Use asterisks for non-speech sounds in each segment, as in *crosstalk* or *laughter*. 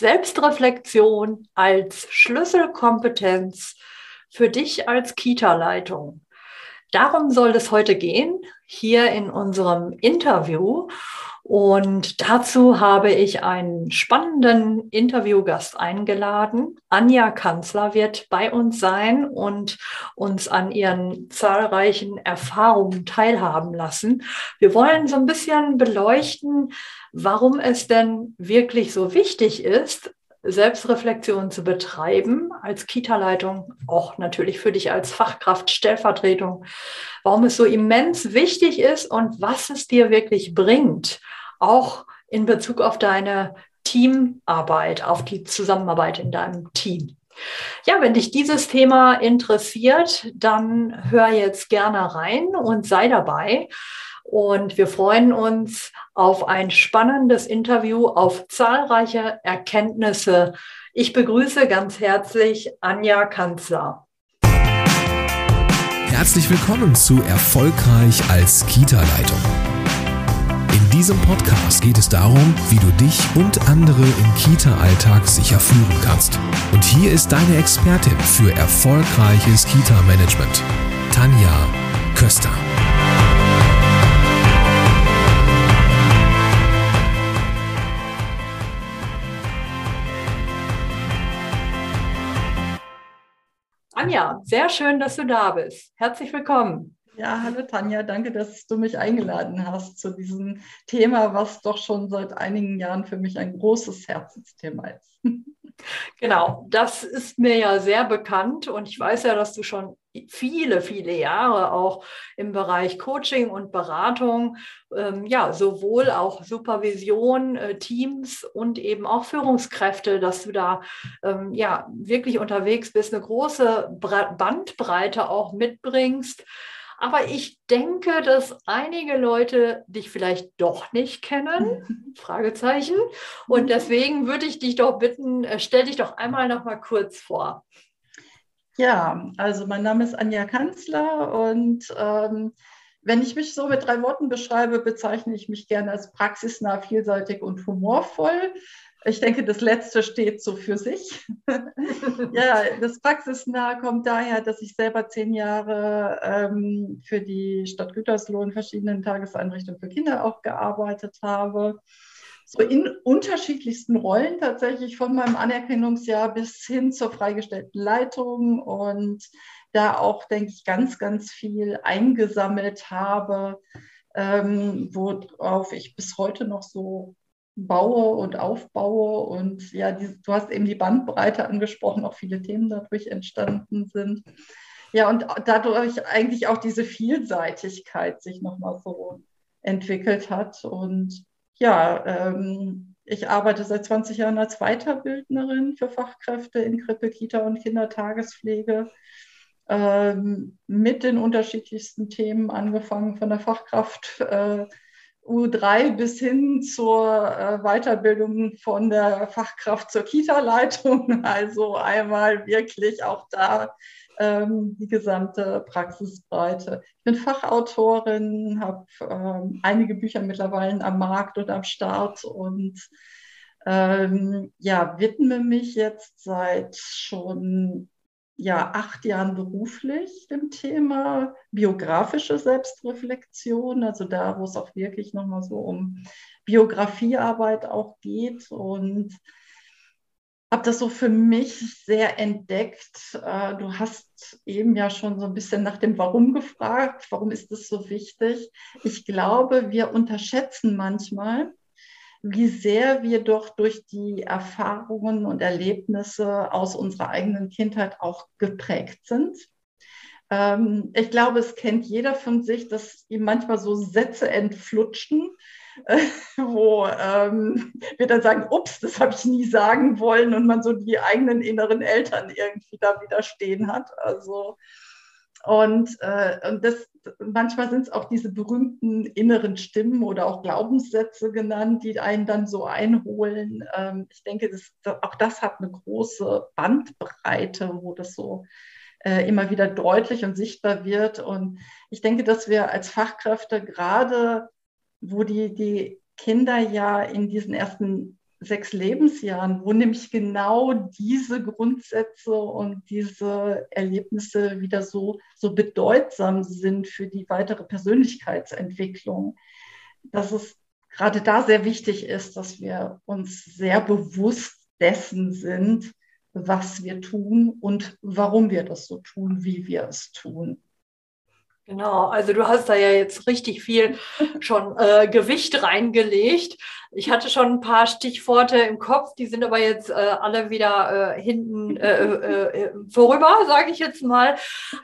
Selbstreflexion als Schlüsselkompetenz für dich als Kita-Leitung. Darum soll es heute gehen, hier in unserem Interview. Und dazu habe ich einen spannenden Interviewgast eingeladen. Anja Kanzler wird bei uns sein und uns an ihren zahlreichen Erfahrungen teilhaben lassen. Wir wollen so ein bisschen beleuchten, warum es denn wirklich so wichtig ist, Selbstreflexion zu betreiben als Kita-Leitung, auch natürlich für dich als Fachkraft, Stellvertretung, warum es so immens wichtig ist und was es dir wirklich bringt, auch in Bezug auf deine Teamarbeit, auf die Zusammenarbeit in deinem Team. Ja, wenn dich dieses Thema interessiert, dann hör jetzt gerne rein und sei dabei. Und wir freuen uns auf ein spannendes Interview, auf zahlreiche Erkenntnisse. Ich begrüße ganz herzlich Anja Kanzler. Herzlich willkommen zu Erfolgreich als Kita-Leitung. In diesem Podcast geht es darum, wie du dich und andere im Kita-Alltag sicher führen kannst. Und hier ist deine Expertin für erfolgreiches Kita-Management, Tanja Köster. Anja, sehr schön, dass du da bist. Herzlich willkommen. Ja, hallo Tanja, danke, dass du mich eingeladen hast zu diesem Thema, was doch schon seit einigen Jahren für mich ein großes Herzensthema ist. *laughs* Genau, das ist mir ja sehr bekannt und ich weiß ja, dass du schon viele, viele Jahre auch im Bereich Coaching und Beratung, ähm, ja, sowohl auch Supervision, äh, Teams und eben auch Führungskräfte, dass du da ähm, ja wirklich unterwegs bist, eine große Bandbreite auch mitbringst. Aber ich denke, dass einige Leute dich vielleicht doch nicht kennen. *laughs* Fragezeichen. Und deswegen würde ich dich doch bitten, äh, stell dich doch einmal noch mal kurz vor. Ja, also mein Name ist Anja Kanzler und ähm, wenn ich mich so mit drei Worten beschreibe, bezeichne ich mich gerne als praxisnah, vielseitig und humorvoll. Ich denke, das Letzte steht so für sich. *laughs* ja, das Praxisnah kommt daher, dass ich selber zehn Jahre ähm, für die Stadt Gütersloh in verschiedenen Tageseinrichtungen für Kinder auch gearbeitet habe. So in unterschiedlichsten Rollen tatsächlich von meinem Anerkennungsjahr bis hin zur freigestellten Leitung und da auch, denke ich, ganz, ganz viel eingesammelt habe, ähm, worauf ich bis heute noch so baue und aufbaue. Und ja, die, du hast eben die Bandbreite angesprochen, auch viele Themen dadurch entstanden sind. Ja, und dadurch eigentlich auch diese Vielseitigkeit sich nochmal so entwickelt hat. Und ja, ähm, ich arbeite seit 20 Jahren als Weiterbildnerin für Fachkräfte in Krippe, Kita und Kindertagespflege ähm, mit den unterschiedlichsten Themen, angefangen von der Fachkraft äh, U3 bis hin zur äh, Weiterbildung von der Fachkraft zur Kita-Leitung. *laughs* Also einmal wirklich auch da ähm, die gesamte Praxisbreite. Ich bin Fachautorin, habe ähm, einige Bücher mittlerweile am Markt und am Start und ähm, ja, widme mich jetzt seit schon ja, acht Jahren beruflich dem Thema biografische Selbstreflexion, also da, wo es auch wirklich nochmal so um Biografiearbeit auch geht und habe das so für mich sehr entdeckt. Äh, du hast eben ja schon so ein bisschen nach dem Warum gefragt. Warum ist das so wichtig? Ich glaube, wir unterschätzen manchmal, wie sehr wir doch durch die Erfahrungen und Erlebnisse aus unserer eigenen Kindheit auch geprägt sind. Ähm, ich glaube, es kennt jeder von sich, dass ihm manchmal so Sätze entflutschen, äh, wo ähm, wir dann sagen, ups, das habe ich nie sagen wollen und man so die eigenen inneren Eltern irgendwie da widerstehen hat. Also und, äh, und das, manchmal sind es auch diese berühmten inneren Stimmen oder auch Glaubenssätze genannt, die einen dann so einholen. Ähm, ich denke, das, auch das hat eine große Bandbreite, wo das so äh, immer wieder deutlich und sichtbar wird. Und ich denke, dass wir als Fachkräfte gerade, wo die, die Kinder ja in diesen ersten sechs Lebensjahren, wo nämlich genau diese Grundsätze und diese Erlebnisse wieder so, so bedeutsam sind für die weitere Persönlichkeitsentwicklung, dass es gerade da sehr wichtig ist, dass wir uns sehr bewusst dessen sind, was wir tun und warum wir das so tun, wie wir es tun. Genau, also du hast da ja jetzt richtig viel *laughs* schon äh, Gewicht reingelegt. Ich hatte schon ein paar Stichworte im Kopf, die sind aber jetzt äh, alle wieder äh, hinten äh, äh, äh, vorüber, sage ich jetzt mal.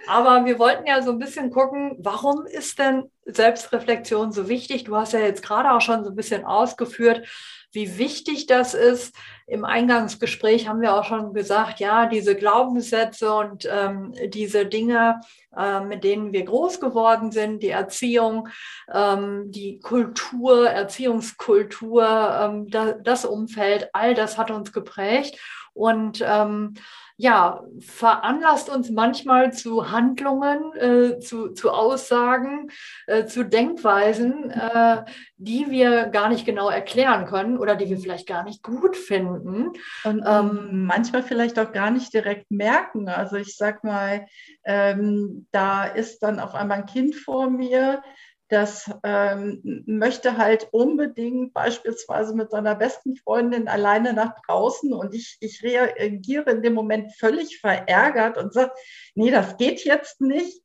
Aber wir wollten ja so ein bisschen gucken, warum ist denn Selbstreflexion so wichtig? Du hast ja jetzt gerade auch schon so ein bisschen ausgeführt, wie wichtig das ist. Im Eingangsgespräch haben wir auch schon gesagt, ja, diese Glaubenssätze und ähm, diese Dinge, äh, mit denen wir groß geworden sind, die Erziehung, ähm, die Kultur, Erziehungskultur, ähm, da, das Umfeld, all das hat uns geprägt. Und ähm, ja, veranlasst uns manchmal zu Handlungen, äh, zu, zu Aussagen, äh, zu Denkweisen, äh, die wir gar nicht genau erklären können oder die wir vielleicht gar nicht gut finden. Und ähm, manchmal vielleicht auch gar nicht direkt merken. Also ich sag mal, ähm, da ist dann auf einmal ein Kind vor mir, das ähm, möchte halt unbedingt beispielsweise mit seiner besten Freundin alleine nach draußen und ich, ich reagiere in dem Moment völlig verärgert und sage, nee, das geht jetzt nicht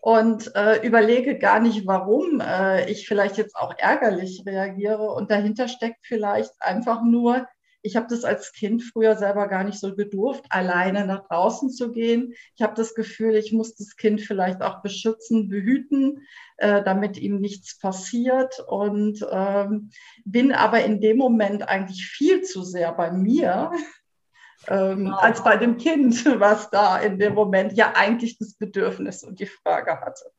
und äh, überlege gar nicht, warum äh, ich vielleicht jetzt auch ärgerlich reagiere und dahinter steckt vielleicht einfach nur, ich habe das als Kind früher selber gar nicht so gedurft, alleine nach draußen zu gehen. Ich habe das Gefühl, ich muss das Kind vielleicht auch beschützen, behüten, äh, damit ihm nichts passiert. Und ähm, bin aber in dem Moment eigentlich viel zu sehr bei mir. *laughs* Ähm, wow. als bei dem Kind, *laughs* was da in dem Moment ja eigentlich das Bedürfnis und die Frage hatte.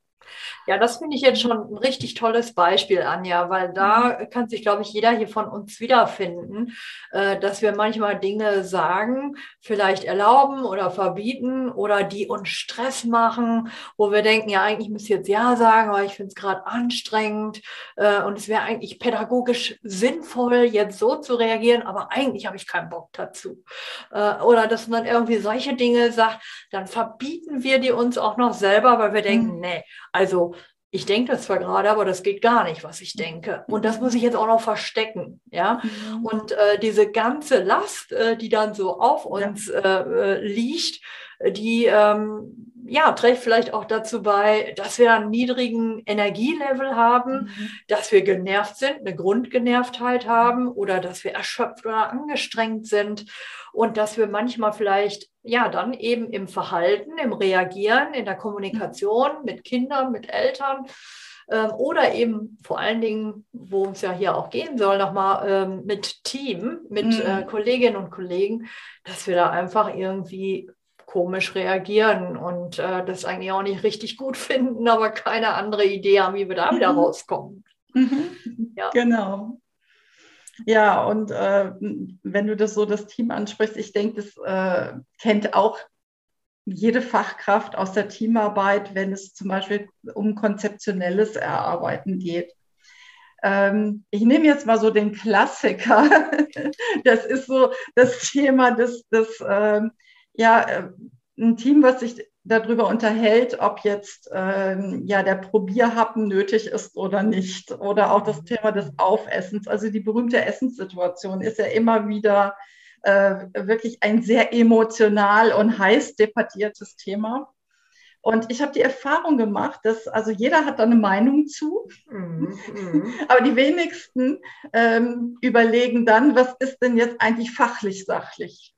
Ja, das finde ich jetzt schon ein richtig tolles Beispiel, Anja, weil da mhm. kann sich, glaube ich, jeder hier von uns wiederfinden, äh, dass wir manchmal Dinge sagen, vielleicht erlauben oder verbieten oder die uns Stress machen, wo wir denken, ja, eigentlich müsste ich jetzt Ja sagen, aber ich finde es gerade anstrengend äh, und es wäre eigentlich pädagogisch sinnvoll, jetzt so zu reagieren, aber eigentlich habe ich keinen Bock dazu. Äh, oder dass man irgendwie solche Dinge sagt, dann verbieten wir die uns auch noch selber, weil wir denken, mhm. nee, also ich denke das zwar gerade, aber das geht gar nicht, was ich denke. Und das muss ich jetzt auch noch verstecken. Ja? Mhm. Und äh, diese ganze Last, äh, die dann so auf uns ja. äh, äh liegt, die ähm, ja, trägt vielleicht auch dazu bei, dass wir einen niedrigen Energielevel haben, mhm. dass wir genervt sind, eine Grundgenervtheit haben oder dass wir erschöpft oder angestrengt sind und dass wir manchmal vielleicht ja dann eben im Verhalten, im Reagieren, in der Kommunikation mit Kindern, mit Eltern ähm, oder eben vor allen Dingen, wo es ja hier auch gehen soll, nochmal ähm, mit Team, mit mhm. äh, Kolleginnen und Kollegen, dass wir da einfach irgendwie komisch reagieren und äh, das eigentlich auch nicht richtig gut *laughs* finden, aber keine andere Idee haben, wie wir da mhm. wieder rauskommen. Mhm. Ja. Genau. Ja, und äh, wenn du das so das Team ansprichst, ich denke, das äh, kennt auch jede Fachkraft aus der Teamarbeit, wenn es zum Beispiel um konzeptionelles Erarbeiten geht. Ähm, ich nehme jetzt mal so den Klassiker. *laughs* Das ist so das Thema des, des ähm, ja, äh, ein Team, was sich darüber unterhält, ob jetzt ähm, ja der Probierhappen nötig ist oder nicht. Oder auch das Thema des Aufessens. Also die berühmte Essenssituation ist ja immer wieder äh, wirklich ein sehr emotional und heiß debattiertes Thema. Und ich habe die Erfahrung gemacht, dass also jeder hat da eine Meinung zu, mhm, mhm. *laughs* aber die wenigsten ähm, überlegen dann, was ist denn jetzt eigentlich fachlich sachlich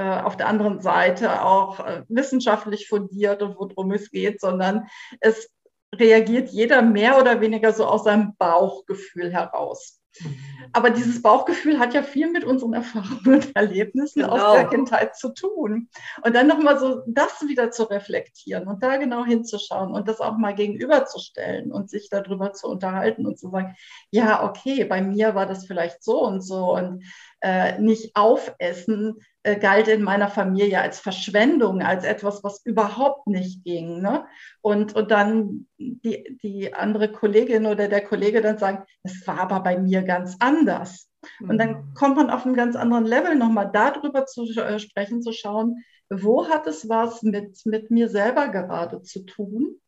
auf der anderen Seite auch äh, wissenschaftlich fundiert und worum es geht, sondern es reagiert jeder mehr oder weniger so aus seinem Bauchgefühl heraus. Mhm. Aber dieses Bauchgefühl hat ja viel mit unseren Erfahrungen und Erlebnissen genau. aus der Kindheit zu tun. Und dann nochmal so das wieder zu reflektieren und da genau hinzuschauen und das auch mal gegenüberzustellen und sich darüber zu unterhalten und zu sagen, ja, okay, bei mir war das vielleicht so und so und äh, nicht aufessen äh, galt in meiner Familie als Verschwendung, als etwas, was überhaupt nicht ging. Ne? Und, und dann die, die andere Kollegin oder der Kollege dann sagen, es war aber bei mir ganz anders. Und dann mhm. kommt man auf einem ganz anderen Level nochmal darüber zu äh, sprechen, zu schauen, wo hat es was mit, mit mir selber gerade zu tun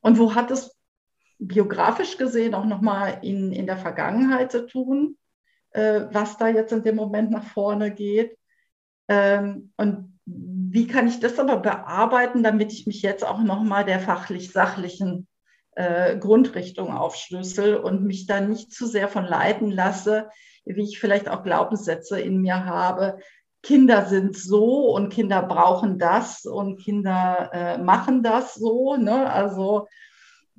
und wo hat es biografisch gesehen auch nochmal in, in der Vergangenheit zu tun, äh, was da jetzt in dem Moment nach vorne geht. Ähm, und wie kann ich das aber bearbeiten, damit ich mich jetzt auch nochmal der fachlich-sachlichen äh, Grundrichtung aufschlüssel und mich da nicht zu sehr von leiten lasse, wie ich vielleicht auch Glaubenssätze in mir habe. Kinder sind so und Kinder brauchen das und Kinder äh, machen das so. Ne? Also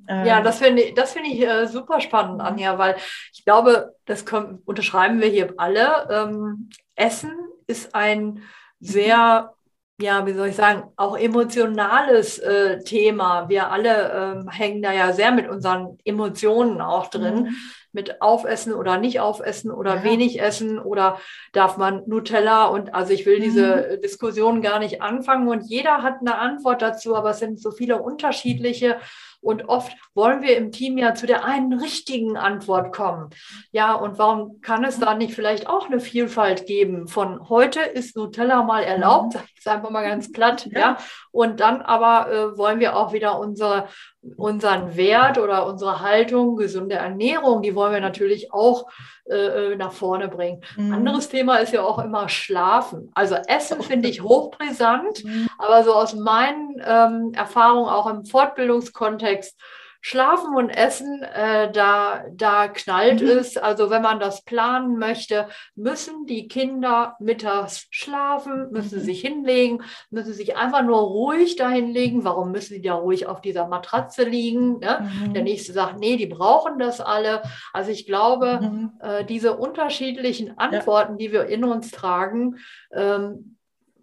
ja, das finde ich, das find ich äh, super spannend, Anja, weil ich glaube, das können, unterschreiben wir hier alle. Ähm, Essen ist ein sehr ja, wie soll ich sagen, auch emotionales äh, Thema. Wir alle ähm, hängen da ja sehr mit unseren Emotionen auch drin. Mhm. Mit Aufessen oder nicht aufessen oder ja. wenig essen oder darf man Nutella und also ich will mhm. diese Diskussion gar nicht anfangen und jeder hat eine Antwort dazu, aber es sind so viele unterschiedliche und oft wollen wir im Team ja zu der einen richtigen Antwort kommen. Ja, und warum kann es da nicht vielleicht auch eine Vielfalt geben von heute ist Nutella mal erlaubt, sag ich einfach mal ganz platt, ja. ja. Und dann aber äh, wollen wir auch wieder unsere, unseren Wert oder unsere Haltung, gesunde Ernährung, die wollen wir natürlich auch äh, äh, nach vorne bringen. Mhm. Anderes Thema ist ja auch immer Schlafen. Also Essen finde ich hochbrisant, mhm. aber so aus meinen ähm, Erfahrungen auch im Fortbildungskontext Schlafen und Essen, äh, da, da knallt mhm. es. Also wenn man das planen möchte, müssen die Kinder mittags schlafen, müssen mhm. sich hinlegen, müssen sich einfach nur ruhig dahin legen. Warum müssen sie da ruhig auf dieser Matratze liegen? Ne? Mhm. Der nächste sagt, nee, die brauchen das alle. Also ich glaube, mhm. äh, diese unterschiedlichen Antworten, ja. die wir in uns tragen, ähm,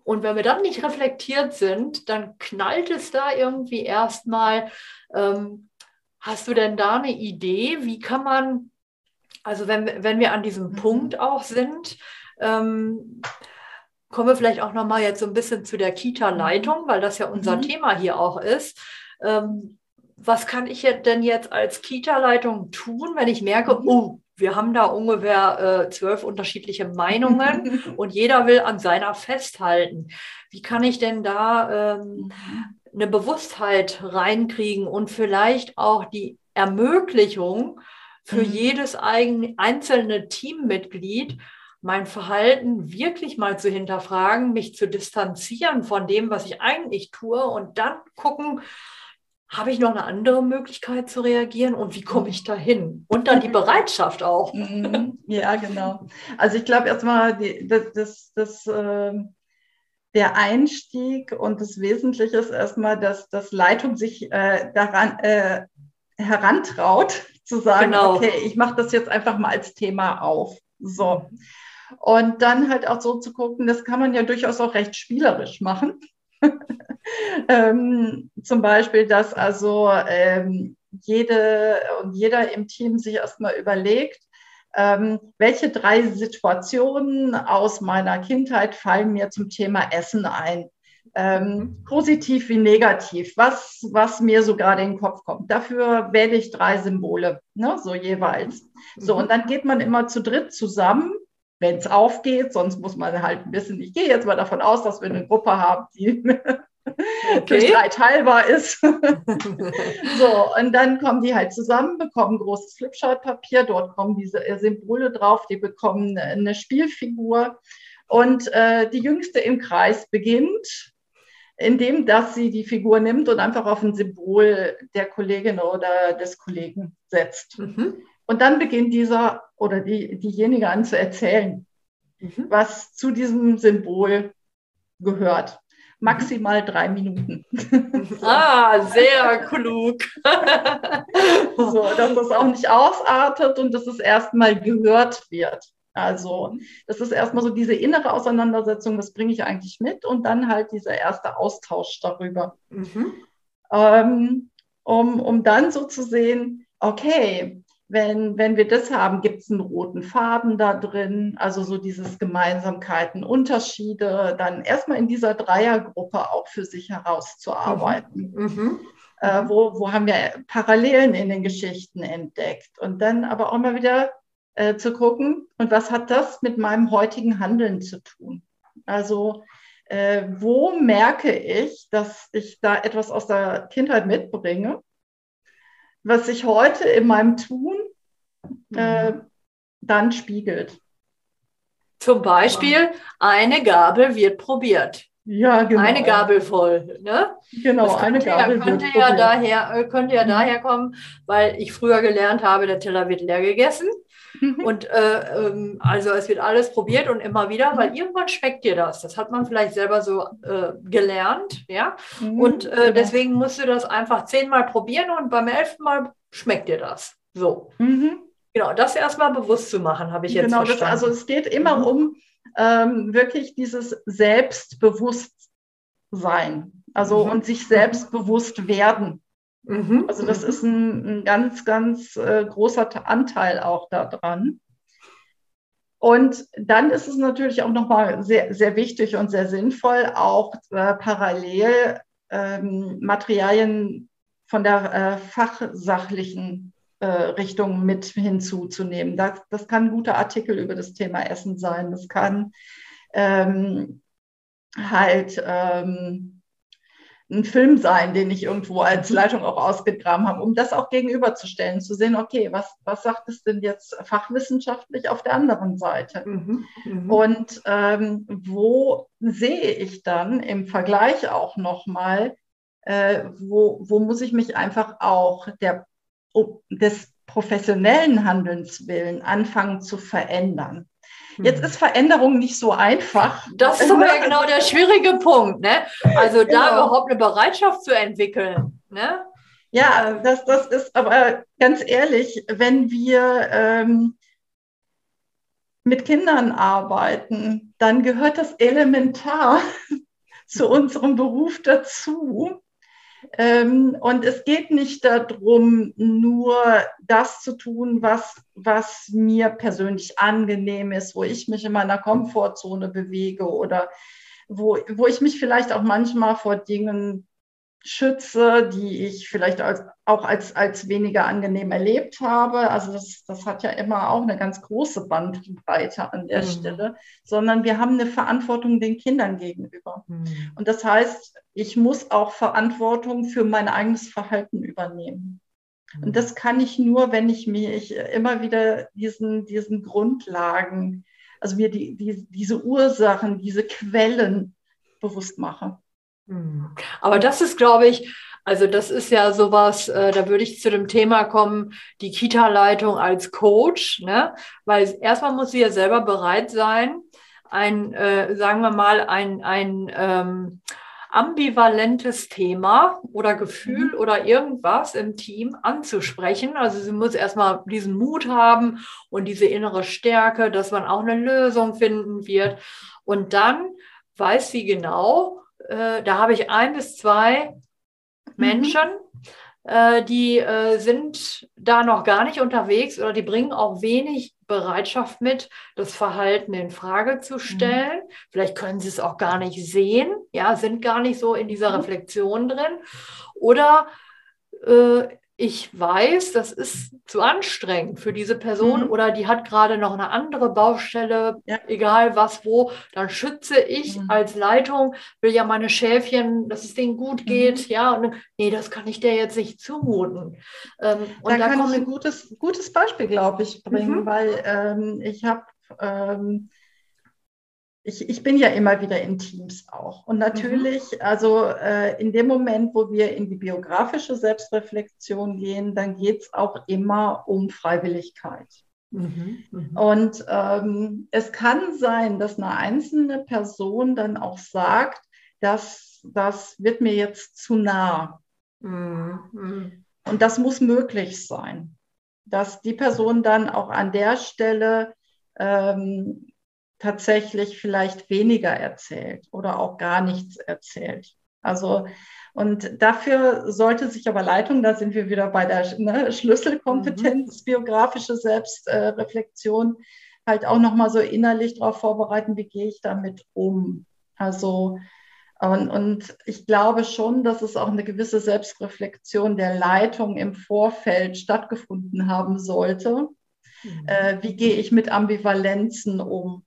und wenn wir dann nicht reflektiert sind, dann knallt es da irgendwie erstmal. Ähm, Hast du denn da eine Idee, wie kann man, also wenn, wenn wir an diesem mhm. Punkt auch sind, ähm, kommen wir vielleicht auch nochmal jetzt so ein bisschen zu der Kita-Leitung, weil das ja unser mhm. Thema hier auch ist. Ähm, was kann ich denn jetzt als Kita-Leitung tun, wenn ich merke, mhm. oh, wir haben da ungefähr äh, zwölf unterschiedliche Meinungen *laughs* und jeder will an seiner festhalten. Wie kann ich denn da ähm, mhm eine Bewusstheit reinkriegen und vielleicht auch die Ermöglichung für mhm. jedes eigen, einzelne Teammitglied, mein Verhalten wirklich mal zu hinterfragen, mich zu distanzieren von dem, was ich eigentlich tue und dann gucken, habe ich noch eine andere Möglichkeit zu reagieren und wie komme ich dahin? Und dann die *laughs* Bereitschaft auch. Mhm. Ja, genau. Also ich glaube erstmal, das, das, das äh, der Einstieg und das Wesentliche ist erstmal, dass das Leitung sich äh, daran äh, herantraut, zu sagen, genau. okay, ich mache das jetzt einfach mal als Thema auf. So. Und dann halt auch so zu gucken, das kann man ja durchaus auch recht spielerisch machen. *laughs* ähm, zum Beispiel, dass also ähm, jede und jeder im Team sich erstmal überlegt, ähm, welche drei Situationen aus meiner Kindheit fallen mir zum Thema Essen ein? Ähm, positiv wie negativ, was, was mir so gerade in den Kopf kommt. Dafür wähle ich drei Symbole, ne, so jeweils. So, mhm. und dann geht man immer zu dritt zusammen, wenn es aufgeht, sonst muss man halt ein bisschen, ich gehe jetzt mal davon aus, dass wir eine Gruppe haben, die okay. durch drei teilbar ist. *laughs* so, und dann kommen die halt zusammen, bekommen großes Flipchart-Papier, dort kommen diese äh, Symbole drauf, die bekommen eine Spielfigur. Und äh, die Jüngste im Kreis beginnt, indem dass sie die Figur nimmt und einfach auf ein Symbol der Kollegin oder des Kollegen setzt. Mhm. Und dann beginnt dieser oder die, diejenige an zu erzählen, mhm. was zu diesem Symbol gehört maximal drei Minuten. *laughs* ah, sehr klug. *laughs* so, dass das auch nicht ausartet und dass es erstmal gehört wird. Also, das ist erstmal so diese innere Auseinandersetzung, das bringe ich eigentlich mit und dann halt dieser erste Austausch darüber. Mhm. Ähm, um, um dann so zu sehen, okay, wenn, wenn wir das haben, gibt es einen roten Faden da drin, also so dieses Gemeinsamkeiten, Unterschiede, dann erstmal in dieser Dreiergruppe auch für sich herauszuarbeiten. Mhm. mhm. Äh, wo, wo haben wir Parallelen in den Geschichten entdeckt? Und dann aber auch mal wieder äh, zu gucken, und was hat das mit meinem heutigen Handeln zu tun? Also äh, wo merke ich, dass ich da etwas aus der Kindheit mitbringe, was sich heute in meinem Tun äh, mhm. dann spiegelt. Zum Beispiel, eine Gabel wird probiert. Ja, genau. Eine Gabel voll. Ne? Genau, eine Gabel ja, könnte wird ja probiert. daher äh, Könnte ja mhm. daher kommen, weil ich früher gelernt habe, der Teller wird leer gegessen. Mhm. *laughs* Und äh, ähm, also es wird alles probiert und immer wieder, weil mhm. irgendwann schmeckt dir das. Das hat man vielleicht selber so äh, gelernt, ja. Mhm, und äh, genau. deswegen musst du das einfach zehnmal probieren und beim elften Mal schmeckt dir das. So. Mhm. Genau, das erstmal bewusst zu machen, habe ich jetzt genau, verstanden. Genau, also es geht immer mhm. um ähm, wirklich dieses Selbstbewusstsein. Also und sich selbstbewusst werden. Mhm. Also das ist ein, ein ganz, ganz äh, großer Anteil auch daran. Und dann ist es natürlich auch nochmal sehr, sehr wichtig und sehr sinnvoll, auch äh, parallel ähm, Materialien von der äh, fachsachlichen äh, Richtung mit hinzuzunehmen. Das, das kann ein guter Artikel über das Thema Essen sein. Das kann ähm, halt ähm, ein Film sein, den ich irgendwo als Leitung auch ausgegraben habe, um das auch gegenüberzustellen, zu sehen, okay, was, was sagt es denn jetzt fachwissenschaftlich auf der anderen Seite? Mhm, mh. Und ähm, wo sehe ich dann im Vergleich auch nochmal, äh, wo, wo muss ich mich einfach auch der, des professionellen Handelns willen anfangen zu verändern? Jetzt hm. ist Veränderung nicht so einfach. Das ist aber ja *laughs* genau der schwierige Punkt. Ne? Also genau. da überhaupt eine Bereitschaft zu entwickeln. Ne? Ja, das, das ist aber ganz ehrlich, wenn wir ähm, mit Kindern arbeiten, dann gehört das elementar *laughs* zu unserem Beruf dazu, und es geht nicht darum, nur das zu tun, was, was mir persönlich angenehm ist, wo ich mich in meiner Komfortzone bewege oder wo, wo ich mich vielleicht auch manchmal vor Dingen schütze, die ich vielleicht als, auch als, als weniger angenehm erlebt habe. Also das, das hat ja immer auch eine ganz große Bandbreite an der mhm. Stelle, sondern wir haben eine Verantwortung den Kindern gegenüber. Mhm. Und das heißt, ich muss auch Verantwortung für mein eigenes Verhalten übernehmen. Mhm. Und das kann ich nur, wenn ich mir ich immer wieder diesen, diesen Grundlagen, also mir die, die, diese Ursachen, diese Quellen bewusst mache. Hm. Aber das ist, glaube ich, also das ist ja sowas, äh, da würde ich zu dem Thema kommen, die Kita-Leitung als Coach, ne? weil erstmal muss sie ja selber bereit sein, ein, äh, sagen wir mal, ein, ein ähm, ambivalentes Thema oder Gefühl mhm. oder irgendwas im Team anzusprechen. Also sie muss erstmal diesen Mut haben und diese innere Stärke, dass man auch eine Lösung finden wird. Und dann weiß sie genau, äh, da habe ich ein bis zwei mhm. Menschen, äh, die äh, sind da noch gar nicht unterwegs oder die bringen auch wenig Bereitschaft mit, das Verhalten in Frage zu mhm. stellen. Mhm. Vielleicht können sie es auch gar nicht sehen, ja, sind gar nicht so in dieser mhm. Reflexion drin. Oder äh, ich weiß, das ist zu anstrengend für diese Person mhm. oder die hat gerade noch eine andere Baustelle, ja. egal was wo, dann schütze ich mhm. als Leitung, will ja meine Schäfchen, dass es denen gut geht, mhm. ja, und nee, das kann ich der jetzt nicht zumuten. Ähm, und da, da kann ich ein gutes, gutes Beispiel, glaube ich, bringen, mhm. weil ähm, ich habe ähm, ich, ich bin ja immer wieder in Teams auch. Und natürlich, mhm. also äh, in dem Moment, wo wir in die biografische Selbstreflexion gehen, dann geht es auch immer um Freiwilligkeit. Mhm. Mhm. Und ähm, es kann sein, dass eine einzelne Person dann auch sagt, dass das wird mir jetzt zu nah. Mhm. mhm. Und das muss möglich sein, dass die Person dann auch an der Stelle ähm, tatsächlich vielleicht weniger erzählt oder auch gar nichts erzählt. Also und dafür sollte sich aber Leitung, da sind wir wieder bei der ne, Schlüsselkompetenz, mhm. biografische Selbstreflexion, halt auch nochmal so innerlich darauf vorbereiten, wie gehe ich damit um. Also und, und ich glaube schon, dass es auch eine gewisse Selbstreflexion der Leitung im Vorfeld stattgefunden haben sollte Mhm. Äh, wie gehe ich mit Ambivalenzen um?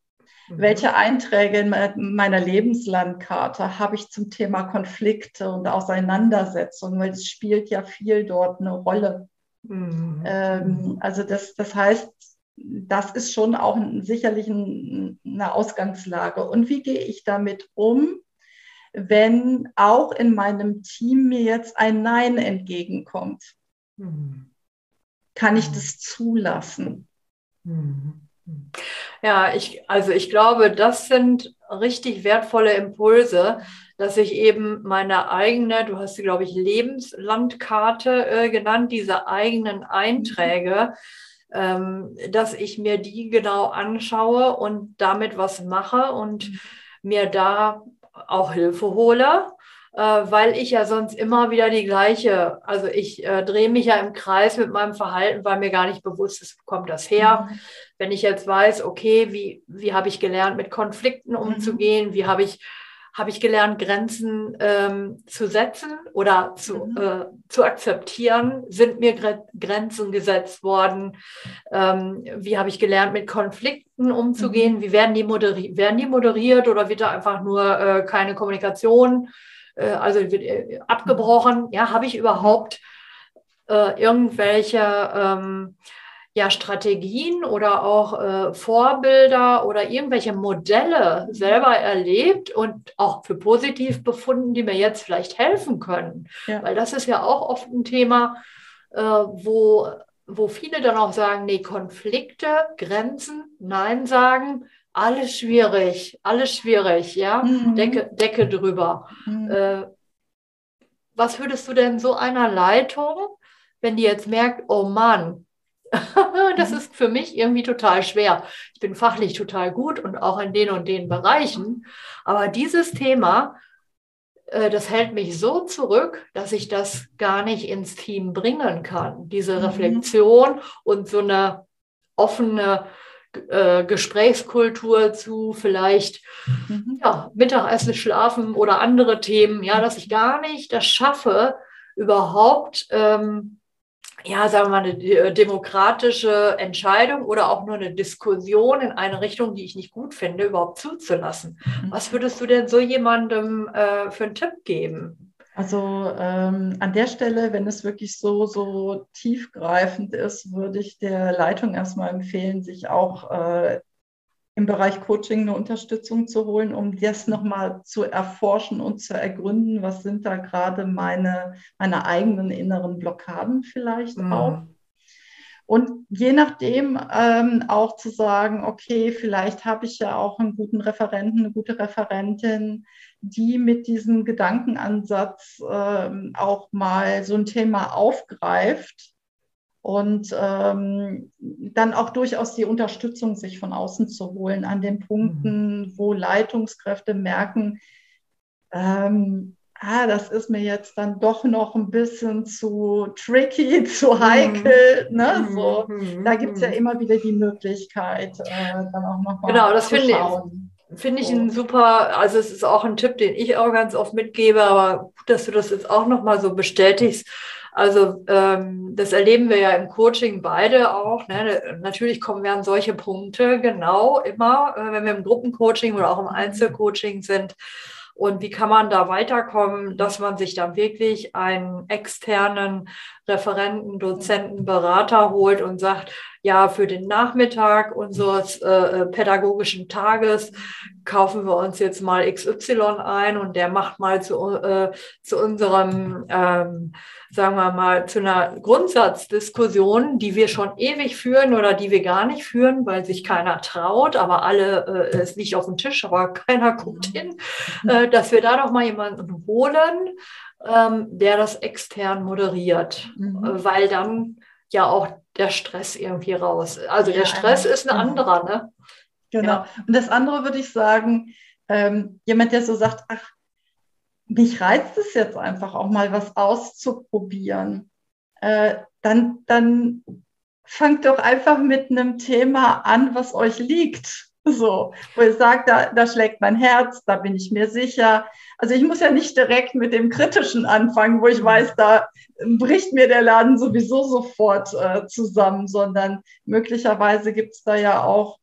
Mhm. Welche Einträge in meiner Lebenslandkarte habe ich zum Thema Konflikte und Auseinandersetzungen? Weil es spielt ja viel dort eine Rolle. Mhm. Ähm, also das, das heißt, das ist schon auch sicherlich ein, eine Ausgangslage. Und wie gehe ich damit um, wenn auch in meinem Team mir jetzt ein Nein entgegenkommt? Mhm. Kann ich das zulassen? Mhm. Ja, ich, also ich glaube, das sind richtig wertvolle Impulse, dass ich eben meine eigene, du hast sie, glaube ich, Lebenslandkarte äh, genannt, diese eigenen Einträge, ähm, dass ich mir die genau anschaue und damit was mache und mhm. mir da auch Hilfe hole äh, weil ich ja sonst immer wieder die gleiche, also ich äh, drehe mich ja im Kreis mit meinem Verhalten, weil mir gar nicht bewusst ist, wo kommt das her. Mhm. Wenn ich jetzt weiß, okay, wie, wie habe ich gelernt, mit Konflikten mhm. umzugehen, mhm. wie habe ich habe ich gelernt, Grenzen ähm, zu setzen oder zu, mhm. äh, zu akzeptieren? Sind mir Gre Grenzen gesetzt worden? Ähm, wie habe ich gelernt, mit Konflikten umzugehen? Mhm. Wie werden die, moderi werden die moderiert oder wird da einfach nur äh, keine Kommunikation äh, also wird äh, abgebrochen. Ja, habe ich überhaupt äh, irgendwelche ähm, ja, Strategien oder auch äh, Vorbilder oder irgendwelche Modelle selber erlebt und auch für positiv befunden, die mir jetzt vielleicht helfen können. Ja. Weil das ist ja auch oft ein Thema, äh, wo, wo viele dann auch sagen, nee, Konflikte, Grenzen, Nein sagen, alles schwierig, alles schwierig, ja, mhm. Decke, Decke drüber. Mhm. Äh, was würdest du denn so einer Leitung, wenn die jetzt merkt, oh Mann, *laughs* das mhm. ist für mich irgendwie total schwer. Ich bin fachlich total gut und auch in den und den Bereichen, aber dieses Thema, äh, das hält mich so zurück, dass ich das gar nicht ins Team bringen kann. Diese mhm. Reflexion und so eine offene äh, Gesprächskultur zu vielleicht mhm. ja, Mittagessen, Schlafen oder andere Themen, ja, dass ich gar nicht das schaffe, überhaupt ähm, ja, sagen wir mal, eine äh, demokratische Entscheidung oder auch nur eine Diskussion in eine Richtung, die ich nicht gut finde, überhaupt zuzulassen. Mhm. Was würdest du denn so jemandem äh, für einen Tipp geben? Also ähm, an der Stelle, wenn es wirklich so, so tiefgreifend ist, würde ich der Leitung erstmal empfehlen, sich auch äh, im Bereich Coaching eine Unterstützung zu holen, um das nochmal zu erforschen und zu ergründen, was sind da gerade meine, meine eigenen inneren Blockaden vielleicht mhm. auch. Und je nachdem ähm, auch zu sagen, okay, vielleicht habe ich ja auch einen guten Referenten, eine gute Referentin, die mit diesem Gedankenansatz ähm, auch mal so ein Thema aufgreift und ähm, dann auch durchaus die Unterstützung sich von außen zu holen an den Punkten, mhm. wo Leitungskräfte merken, ähm, ah, das ist mir jetzt dann doch noch ein bisschen zu tricky, *laughs* zu mhm. heikel. Mhm. Ne? So, mhm. Da gibt es ja mhm. immer wieder die Möglichkeit, äh, dann auch nochmal genau, das zu finde schauen. Ich, finde ich ein super, also es ist auch ein Tipp, den ich auch ganz oft mitgebe, aber gut, dass du das jetzt auch nochmal so bestätigst. Also ähm, das erleben wir ja im Coaching beide auch. Ne? Natürlich kommen wir an solche Punkte genau immer, äh, wenn wir im Gruppencoaching oder auch im Einzelcoaching sind. Und wie kann man da weiterkommen, dass man sich dann wirklich einen externen Referenten, Dozenten, Berater holt und sagt, ja, für den Nachmittag unseres äh, äh pädagogischen Tages kaufen wir uns jetzt mal XY ein und der macht mal zu, äh, zu unserem, ähm, sagen wir mal, zu einer Grundsatzdiskussion, die wir schon ewig führen oder die wir gar nicht führen, weil sich keiner traut, aber alle, äh, es liegt auf dem Tisch, aber keiner guckt hin, äh, dass wir da doch mal jemanden holen, ähm, der das extern moderiert, mhm. Äh, weil dann ja auch der Stress irgendwie raus. Also der Stress ist ein mhm. anderer, ne? Genau. Ja. Und das andere würde ich sagen, ähm, jemand, der so sagt, ach, mich reizt es jetzt einfach auch mal was auszuprobieren, äh, dann, dann fangt doch einfach mit einem Thema an, was euch liegt. So, wo ich sage, da, da schlägt mein Herz, da bin ich mir sicher. Also ich muss ja nicht direkt mit dem Kritischen anfangen, wo ich weiß, da bricht mir der Laden sowieso sofort äh, zusammen, sondern möglicherweise gibt es da ja auch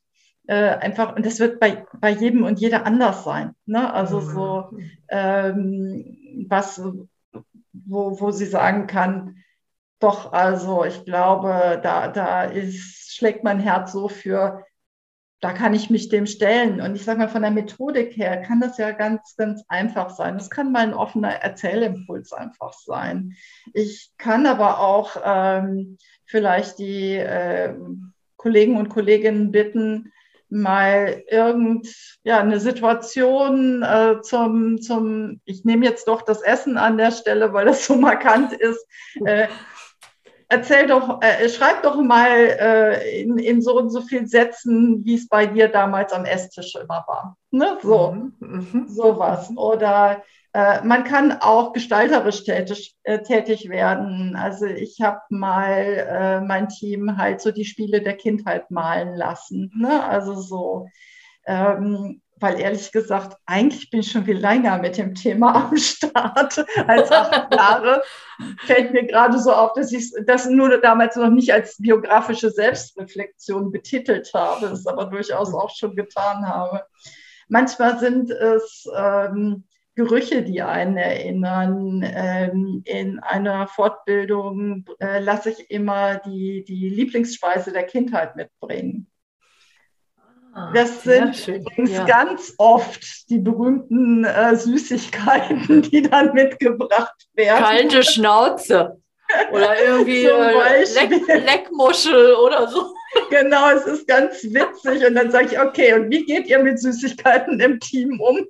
äh, einfach, und das wird bei, bei jedem und jeder anders sein. Ne? Also so mhm. ähm, was, wo, wo sie sagen kann, doch, also ich glaube, da, da ist, schlägt mein Herz so für, da kann ich mich dem stellen. Und ich sage mal, von der Methodik her kann das ja ganz, ganz einfach sein. Das kann mal ein offener Erzählimpuls einfach sein. Ich kann aber auch ähm, vielleicht die äh, Kollegen und Kolleginnen bitten, mal irgend ja eine Situation äh, zum zum ich nehme jetzt doch das Essen an der Stelle, weil das so markant ist, äh, erzähl doch, äh, schreib doch mal äh, in, in so und so viel Sätzen, wie es bei dir damals am Esstisch immer war. Ne? So, mhm. mhm. sowas. Oder äh, man kann auch gestalterisch tätig, äh, tätig werden. Also ich habe mal äh, mein Team halt so die Spiele der Kindheit malen lassen. Ne? Also so. Ähm, weil ehrlich gesagt, eigentlich bin ich schon viel länger mit dem Thema *laughs* am Start als acht *laughs* Jahre. Fällt mir gerade so auf, dass ich das nur damals noch nicht als biografische Selbstreflexion betitelt habe, es aber durchaus auch schon getan habe. Manchmal sind es ähm, Gerüche, die einen erinnern. Ähm, in einer Fortbildung äh, lasse ich immer die, die Lieblingsspeise der Kindheit mitbringen. Ah, das sind ja. ganz oft die berühmten äh, Süßigkeiten, *laughs* die dann mitgebracht werden. Kalte Schnauze. Oder irgendwie *laughs* äh, Leck, Leckmuschel oder so. *laughs* Genau, es ist ganz witzig. Und dann sage ich, okay, und wie geht ihr mit Süßigkeiten im Team um?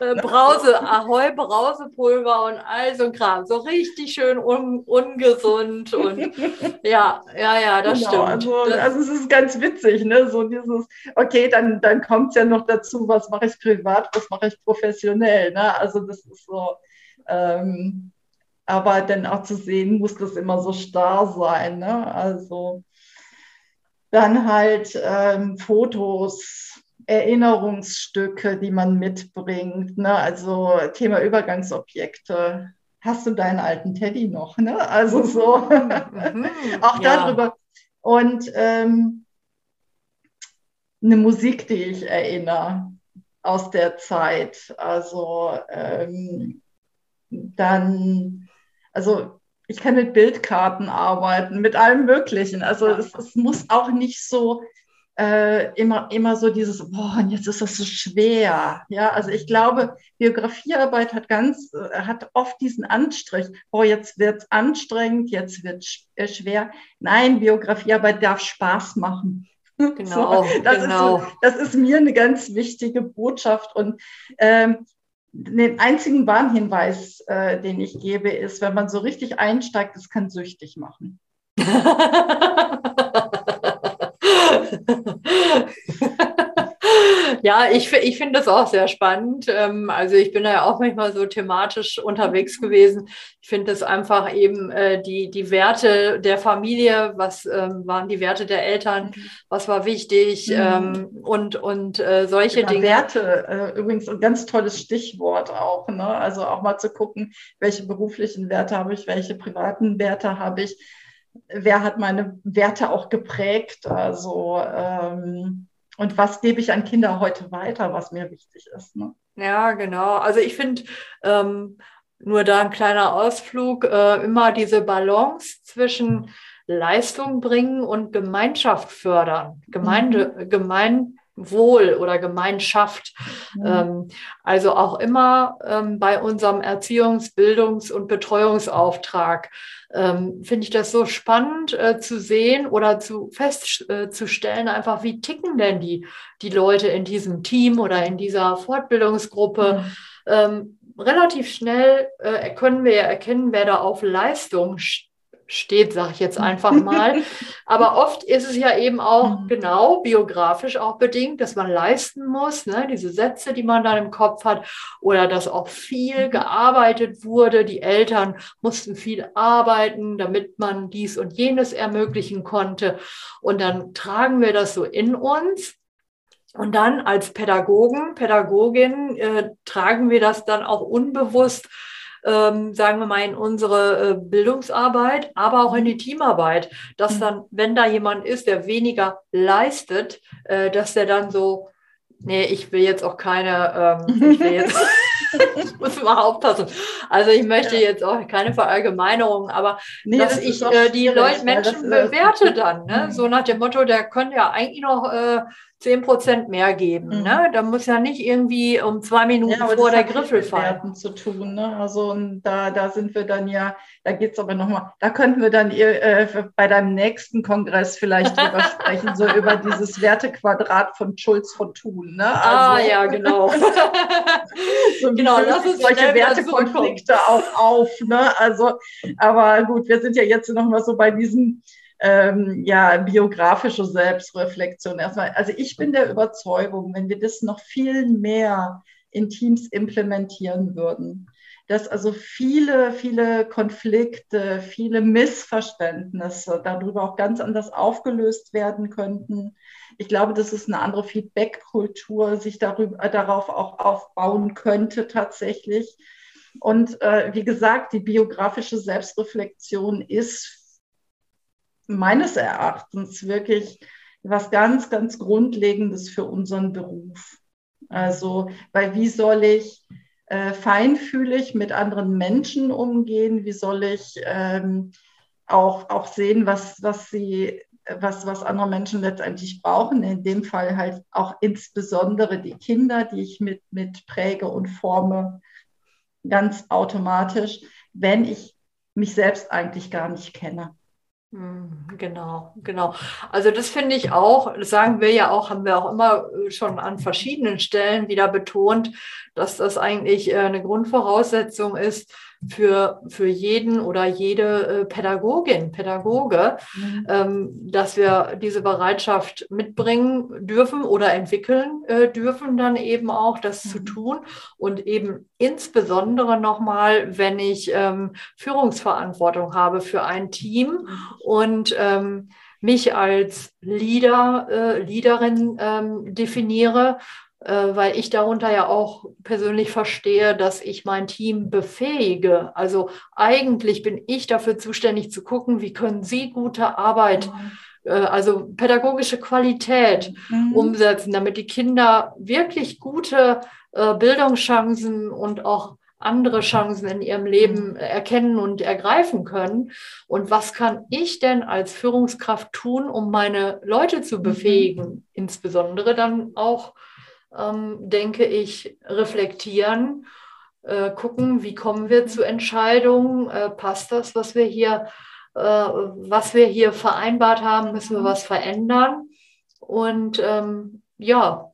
Äh, Brause, Ahoi, Brausepulver und all so ein Kram. So richtig schön un, ungesund und *laughs* ja, ja, ja, das genau, stimmt. Also, also es ist ganz witzig, ne? So dieses, okay, dann, dann kommt es ja noch dazu, was mache ich privat, was mache ich professionell. Ne? Also das ist so, ähm, aber dann auch zu sehen, muss das immer so starr sein. Ne? Also dann halt ähm, Fotos Erinnerungsstücke, die man mitbringt. Ne? Also Thema Übergangsobjekte. Hast du deinen alten Teddy noch? Ne? Also so mhm. *laughs* auch ja. darüber. Und ähm, eine Musik, die ich erinnere aus der Zeit. Also ähm, dann, also ich kann mit Bildkarten arbeiten, mit allem Möglichen. Also es, es, muss auch nicht so äh, immer, immer so dieses, boah, und jetzt ist das so schwer. Ja, also ich glaube, Biografiearbeit hat ganz, äh, hat oft diesen Anstrich, boah, jetzt wird's anstrengend, jetzt wird äh, schwer. Nein, Biografiearbeit darf Spaß machen. *laughs* Genau, so, das, genau. Ist so, das ist mir eine ganz wichtige Botschaft und ähm, den einzigen Warnhinweis, äh, den ich gebe, ist, wenn man so richtig einsteigt, es kann süchtig machen. *laughs* *laughs* ja, ich, ich finde das auch sehr spannend. Ähm, also ich bin da ja auch manchmal so thematisch unterwegs gewesen. Ich finde es einfach eben äh, die, die Werte der Familie, was ähm, waren die Werte der Eltern, mhm. was war wichtig mhm. ähm, und, und äh, solche ja, Dinge. Werte, äh, übrigens ein ganz tolles Stichwort auch. Ne? Also auch mal zu gucken, welche beruflichen Werte habe ich, welche privaten Werte habe ich wer hat meine Werte auch geprägt? Also ähm, und was gebe ich an Kinder heute weiter, was mir wichtig ist. Ne? Ja, genau. Also ich finde ähm, nur da ein kleiner Ausflug, äh, immer diese Balance zwischen Leistung bringen und Gemeinschaft fördern, Gemeinde, mhm. Gemein, Wohl oder Gemeinschaft. Mhm. Ähm, also auch immer ähm, bei unserem Erziehungs-, Bildungs- und Betreuungsauftrag ähm, finde ich das so spannend äh, zu sehen oder zu festzustellen, äh, einfach wie ticken denn die, die Leute in diesem Team oder in dieser Fortbildungsgruppe. Mhm. Ähm, relativ schnell äh, können wir erkennen, wer da auf Leistung steht steht, sage ich jetzt *laughs* einfach mal. Aber oft ist es ja eben auch mhm. genau biografisch auch bedingt, dass man leisten muss, ne? diese Sätze, die man dann im Kopf hat, oder dass auch viel mhm. gearbeitet wurde. Die Eltern mussten viel arbeiten, damit man dies und jenes ermöglichen konnte. Und dann tragen wir das so in uns Und dann als Pädagogen, Pädagogin äh, tragen wir das dann auch unbewusst, ähm, sagen wir mal, in unsere äh, Bildungsarbeit, aber auch in die Teamarbeit, dass mhm. dann, wenn da jemand ist, der weniger leistet, äh, dass der dann so, nee, ich will jetzt auch keine, ähm, ich will jetzt *laughs* *laughs* ich muss mal aufpassen. Also ich möchte ja. jetzt auch keine Verallgemeinerung, aber nee, dass das ich äh, die Leute, Menschen bewerte dann, ne? Mhm. so nach dem Motto, der könnte ja eigentlich noch äh, 10 Prozent mehr geben. Mhm. Ne? Da muss ja nicht irgendwie um zwei Minuten ja, vor der Griffel fallen. zu tun. Ne? Also und da, da sind wir dann ja, da geht es aber nochmal, da könnten wir dann äh, bei deinem nächsten Kongress vielleicht drüber *laughs* sprechen, so über dieses Wertequadrat von Schulz von Thun. Ne? Ah, also, ah ja, genau. *laughs* so *laughs* genau, lass uns solche Wertekonflikte auch auf. Ne? Also, aber gut, wir sind ja jetzt nochmal so bei diesen ähm, ja, biografische Selbstreflexion erstmal. Also ich bin der Überzeugung, wenn wir das noch viel mehr in Teams implementieren würden, dass also viele, viele Konflikte, viele Missverständnisse darüber auch ganz anders aufgelöst werden könnten. Ich glaube, dass es eine andere Feedback-Kultur sich darüber, äh, darauf auch aufbauen könnte tatsächlich. Und äh, wie gesagt, die biografische Selbstreflexion ist meines Erachtens wirklich was ganz, ganz Grundlegendes für unseren Beruf. Also, weil wie soll ich äh, feinfühlig mit anderen Menschen umgehen? Wie soll ich ähm, auch, auch sehen, was, was sie was, was andere Menschen letztendlich brauchen, in dem Fall halt auch insbesondere die Kinder, die ich mit, mit präge und forme, ganz automatisch, wenn ich mich selbst eigentlich gar nicht kenne. Hm, genau, genau. Also das finde ich auch, das sagen wir ja auch, haben wir auch immer äh, schon an verschiedenen Stellen wieder betont, dass das eigentlich äh, eine Grundvoraussetzung ist, für, für jeden oder jede äh, Pädagogin, Pädagoge, mhm. ähm, dass wir diese Bereitschaft mitbringen dürfen oder entwickeln äh, dürfen, dann eben auch das mhm. zu tun. Und eben insbesondere nochmal, wenn ich ähm, Führungsverantwortung habe für ein Team mhm. und ähm, mich als Leader, äh, Leaderin ähm, definiere weil ich darunter ja auch persönlich verstehe, dass ich mein Team befähige. Also eigentlich bin ich dafür zuständig zu gucken, wie können Sie gute Arbeit, mhm. also pädagogische Qualität mhm. umsetzen, damit die Kinder wirklich gute äh, Bildungschancen und auch andere Chancen in ihrem Leben mhm. erkennen und ergreifen können. Und was kann ich denn als Führungskraft tun, um meine Leute zu mhm. befähigen, insbesondere dann auch ähm, denke ich, reflektieren, äh, gucken, wie kommen wir zu Entscheidungen, äh, passt das, was wir hier, äh, was wir hier vereinbart haben, müssen wir was verändern. Und ähm, ja,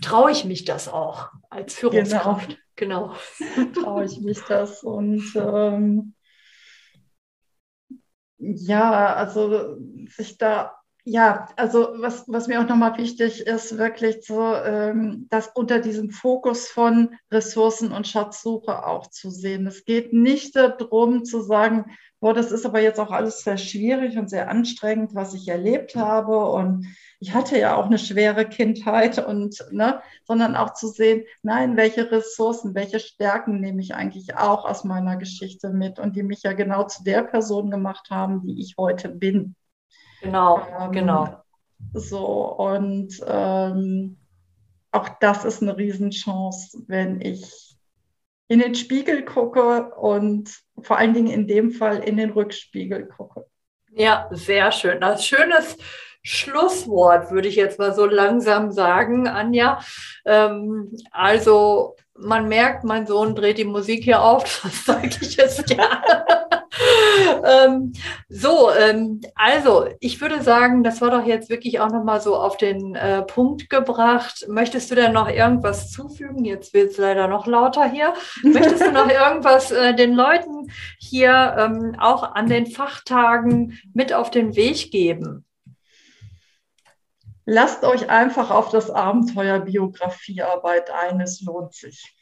traue ich mich das auch als Führungskraft. Genau. genau. *laughs* traue ich mich das. Und ähm, ja, also sich da ja, also was, was mir auch nochmal wichtig ist, wirklich so, ähm, das unter diesem Fokus von Ressourcen und Schatzsuche auch zu sehen. Es geht nicht darum zu sagen, boah, das ist aber jetzt auch alles sehr schwierig und sehr anstrengend, was ich erlebt habe. Und ich hatte ja auch eine schwere Kindheit und, ne, sondern auch zu sehen, nein, welche Ressourcen, welche Stärken nehme ich eigentlich auch aus meiner Geschichte mit und die mich ja genau zu der Person gemacht haben, die ich heute bin. Genau, ähm, genau. So, und ähm, auch das ist eine Riesenchance, wenn ich in den Spiegel gucke und vor allen Dingen in dem Fall in den Rückspiegel gucke. Ja, sehr schön. Das schönes Schlusswort würde ich jetzt mal so langsam sagen, Anja. Ähm, also man merkt, mein Sohn dreht die Musik hier auf, *laughs* das sage ich jetzt gerne. Ähm, so, ähm, also ich würde sagen, das war doch jetzt wirklich auch nochmal so auf den äh, Punkt gebracht. Möchtest du denn noch irgendwas zufügen? Jetzt wird es leider noch lauter hier. Möchtest du noch *laughs* irgendwas äh, den Leuten hier ähm, auch an den Fachtagen mit auf den Weg geben? Lasst euch einfach auf das Abenteuer Biografiearbeit ein, es lohnt sich.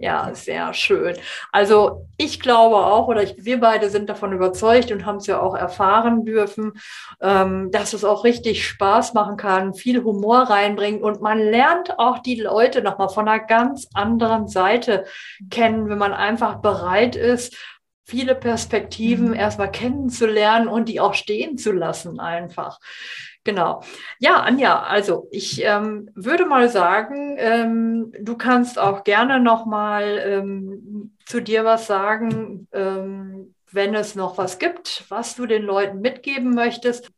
Ja, sehr schön. Also ich glaube auch, oder ich, wir beide sind davon überzeugt und haben es ja auch erfahren dürfen, ähm, dass es auch richtig Spaß machen kann, viel Humor reinbringt und man lernt auch die Leute nochmal von einer ganz anderen Seite kennen, wenn man einfach bereit ist, viele Perspektiven mhm. erstmal kennenzulernen und die auch stehen zu lassen einfach. Genau. Ja, Anja, also ich ähm, würde mal sagen, ähm, du kannst auch gerne noch mal ähm, zu dir was sagen, ähm, wenn es noch was gibt, was du den Leuten mitgeben möchtest.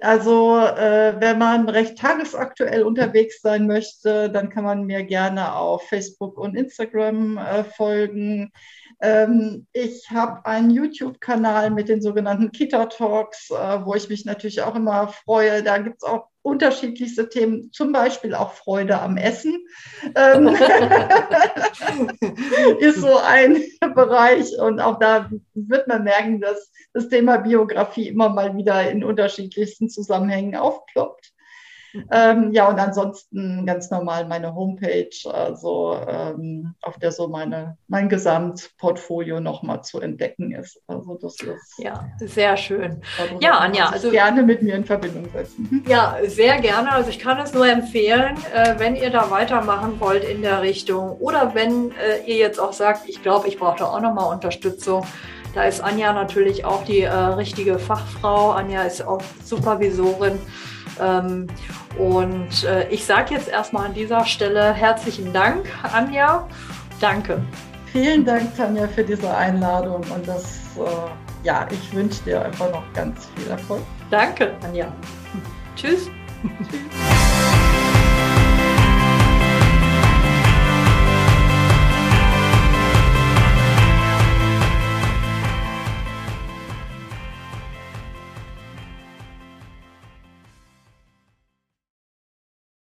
Also äh, wenn man recht tagesaktuell unterwegs sein möchte, dann kann man mir gerne auf Facebook und Instagram äh, folgen. Ähm, ich habe einen YouTube-Kanal mit den sogenannten Kita-Talks, äh, wo ich mich natürlich auch immer freue. Da gibt es auch unterschiedlichste Themen, zum Beispiel auch Freude am Essen. Ähm, *laughs* ist so ein Bereich und auch da wird man merken, dass das Thema Biografie immer mal wieder in unterschiedlichsten Zusammenhängen aufploppt. Ähm, ja, und ansonsten ganz normal meine Homepage, also ähm, auf der so meine, mein Gesamtportfolio nochmal zu entdecken ist. Also das ist ja sehr schön. Also ja, Anja, also gerne mit mir in Verbindung setzen. *laughs* Ja, sehr gerne. Also ich kann es nur empfehlen, äh, wenn ihr da weitermachen wollt in der Richtung oder wenn äh, ihr jetzt auch sagt, ich glaube, ich brauche da auch nochmal Unterstützung. Da ist Anja natürlich auch die äh, richtige Fachfrau. Anja ist auch Supervisorin. Ähm, und äh, ich sage jetzt erstmal an dieser Stelle herzlichen Dank, Anja. Danke. Vielen Dank, Tanja, für diese Einladung und das, äh, ja, ich wünsche dir einfach noch ganz viel Erfolg. Danke, Anja. Tschüss. *laughs* Tschüss.